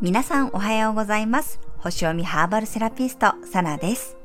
皆さんおはようございます。星読みハーバルセラピスト、サナです。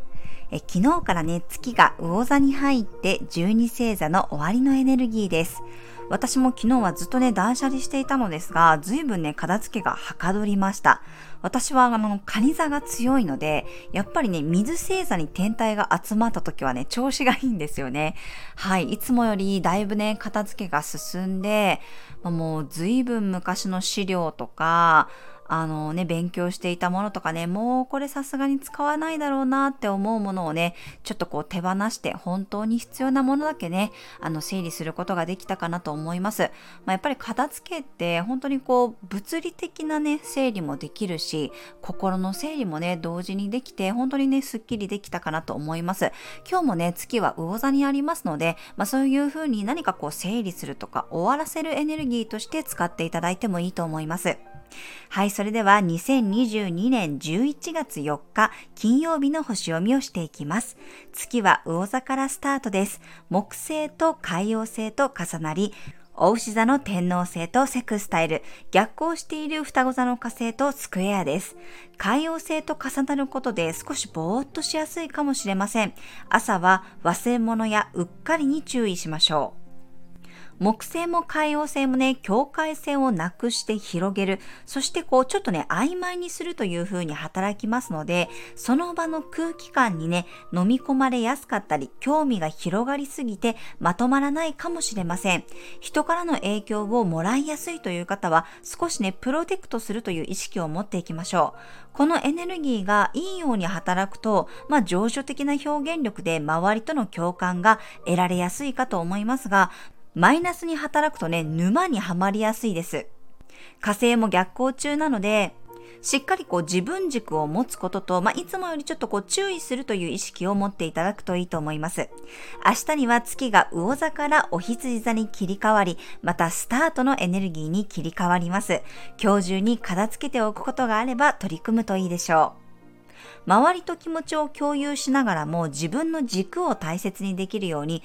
え昨日からね、月が魚座に入って12星座の終わりのエネルギーです。私も昨日はずっとね、断捨離していたのですが、随分ね、片付けがはかどりました。私はあの、カニ座が強いので、やっぱりね、水星座に天体が集まった時はね、調子がいいんですよね。はい、いつもよりだいぶね、片付けが進んで、もう随分昔の資料とか、あのね、勉強していたものとかね、もうこれさすがに使わないだろうなって思うものをね、ちょっとこう手放して本当に必要なものだけね、あの整理することができたかなと思います。まあ、やっぱり片付けって本当にこう物理的なね、整理もできるし、心の整理もね、同時にできて本当にね、すっきりできたかなと思います。今日もね、月は魚座にありますので、まあ、そういう風に何かこう整理するとか終わらせるエネルギーとして使っていただいてもいいと思います。はい、それでは2022年11月4日金曜日の星読みをしていきます。月は魚座からスタートです。木星と海洋星と重なり、お牛座の天皇星とセクスタイル、逆行している双子座の火星とスクエアです。海洋星と重なることで少しぼーっとしやすいかもしれません。朝は忘れ物やうっかりに注意しましょう。木星も海洋星もね、境界線をなくして広げる、そしてこうちょっとね、曖昧にするという風に働きますので、その場の空気感にね、飲み込まれやすかったり、興味が広がりすぎてまとまらないかもしれません。人からの影響をもらいやすいという方は、少しね、プロテクトするという意識を持っていきましょう。このエネルギーがいいように働くと、まあ、情緒的な表現力で周りとの共感が得られやすいかと思いますが、マイナスに働くとね、沼にはまりやすいです。火星も逆行中なので、しっかりこう自分軸を持つことと、まあ、いつもよりちょっとこう注意するという意識を持っていただくといいと思います。明日には月が魚座からお羊座に切り替わり、またスタートのエネルギーに切り替わります。今日中に片付けておくことがあれば取り組むといいでしょう。周りと気持ちを共有しながらも自分の軸を大切にできるように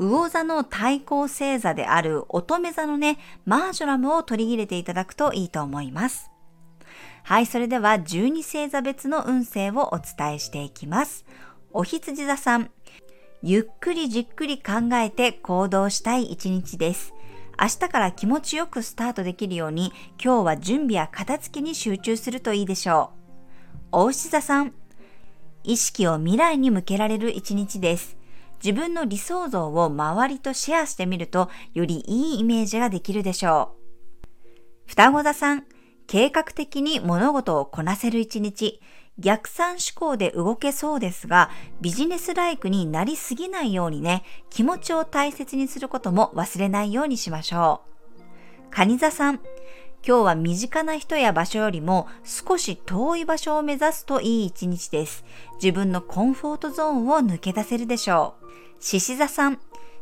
魚座の対抗星座である乙女座のね、マージョラムを取り入れていただくといいと思います。はい、それでは12星座別の運勢をお伝えしていきます。お羊座さん、ゆっくりじっくり考えて行動したい一日です。明日から気持ちよくスタートできるように、今日は準備や片付けに集中するといいでしょう。お牛座さん、意識を未来に向けられる一日です。自分の理想像を周りとシェアしてみると、よりいいイメージができるでしょう。双子座さん、計画的に物事をこなせる一日、逆算思考で動けそうですが、ビジネスライクになりすぎないようにね、気持ちを大切にすることも忘れないようにしましょう。カニ座さん、今日は身近な人や場所よりも少し遠い場所を目指すといい一日です。自分のコンフォートゾーンを抜け出せるでしょう。獅子座さん、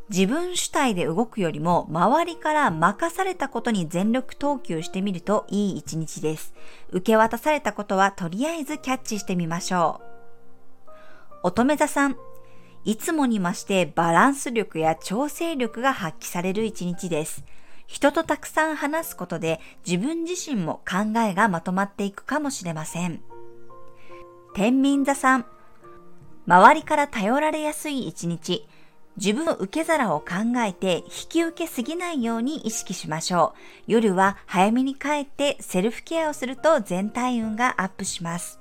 自分主体で動くよりも周りから任されたことに全力投球してみるといい一日です。受け渡されたことはとりあえずキャッチしてみましょう。乙女座さん、いつもに増してバランス力や調整力が発揮される一日です。人とたくさん話すことで自分自身も考えがまとまっていくかもしれません。天秤座さん、周りから頼られやすい一日、自分の受け皿を考えて引き受けすぎないように意識しましょう。夜は早めに帰ってセルフケアをすると全体運がアップします。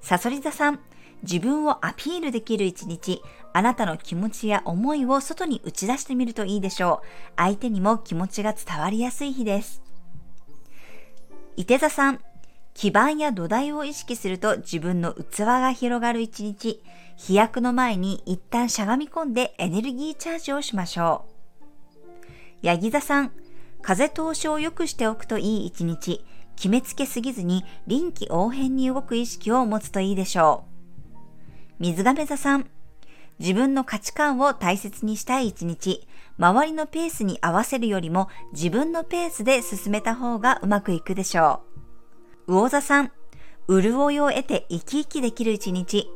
サソリ座さん、自分をアピールできる一日、あなたの気持ちや思いを外に打ち出してみるといいでしょう。相手にも気持ちが伝わりやすい日です。伊手座さん、基盤や土台を意識すると自分の器が広がる一日、飛躍の前に一旦しゃがみ込んでエネルギーチャージをしましょう。ヤギ座さん、風通しを良くしておくといい一日、決めつけすぎずに臨機応変に動く意識を持つといいでしょう。水亀座さん、自分の価値観を大切にしたい一日、周りのペースに合わせるよりも自分のペースで進めた方がうまくいくでしょう。魚座さん、潤いを得て生き生きできる一日、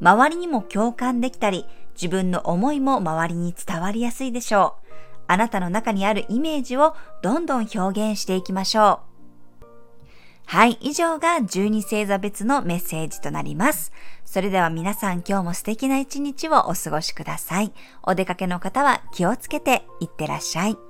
周りにも共感できたり、自分の思いも周りに伝わりやすいでしょう。あなたの中にあるイメージをどんどん表現していきましょう。はい、以上が12星座別のメッセージとなります。それでは皆さん今日も素敵な一日をお過ごしください。お出かけの方は気をつけていってらっしゃい。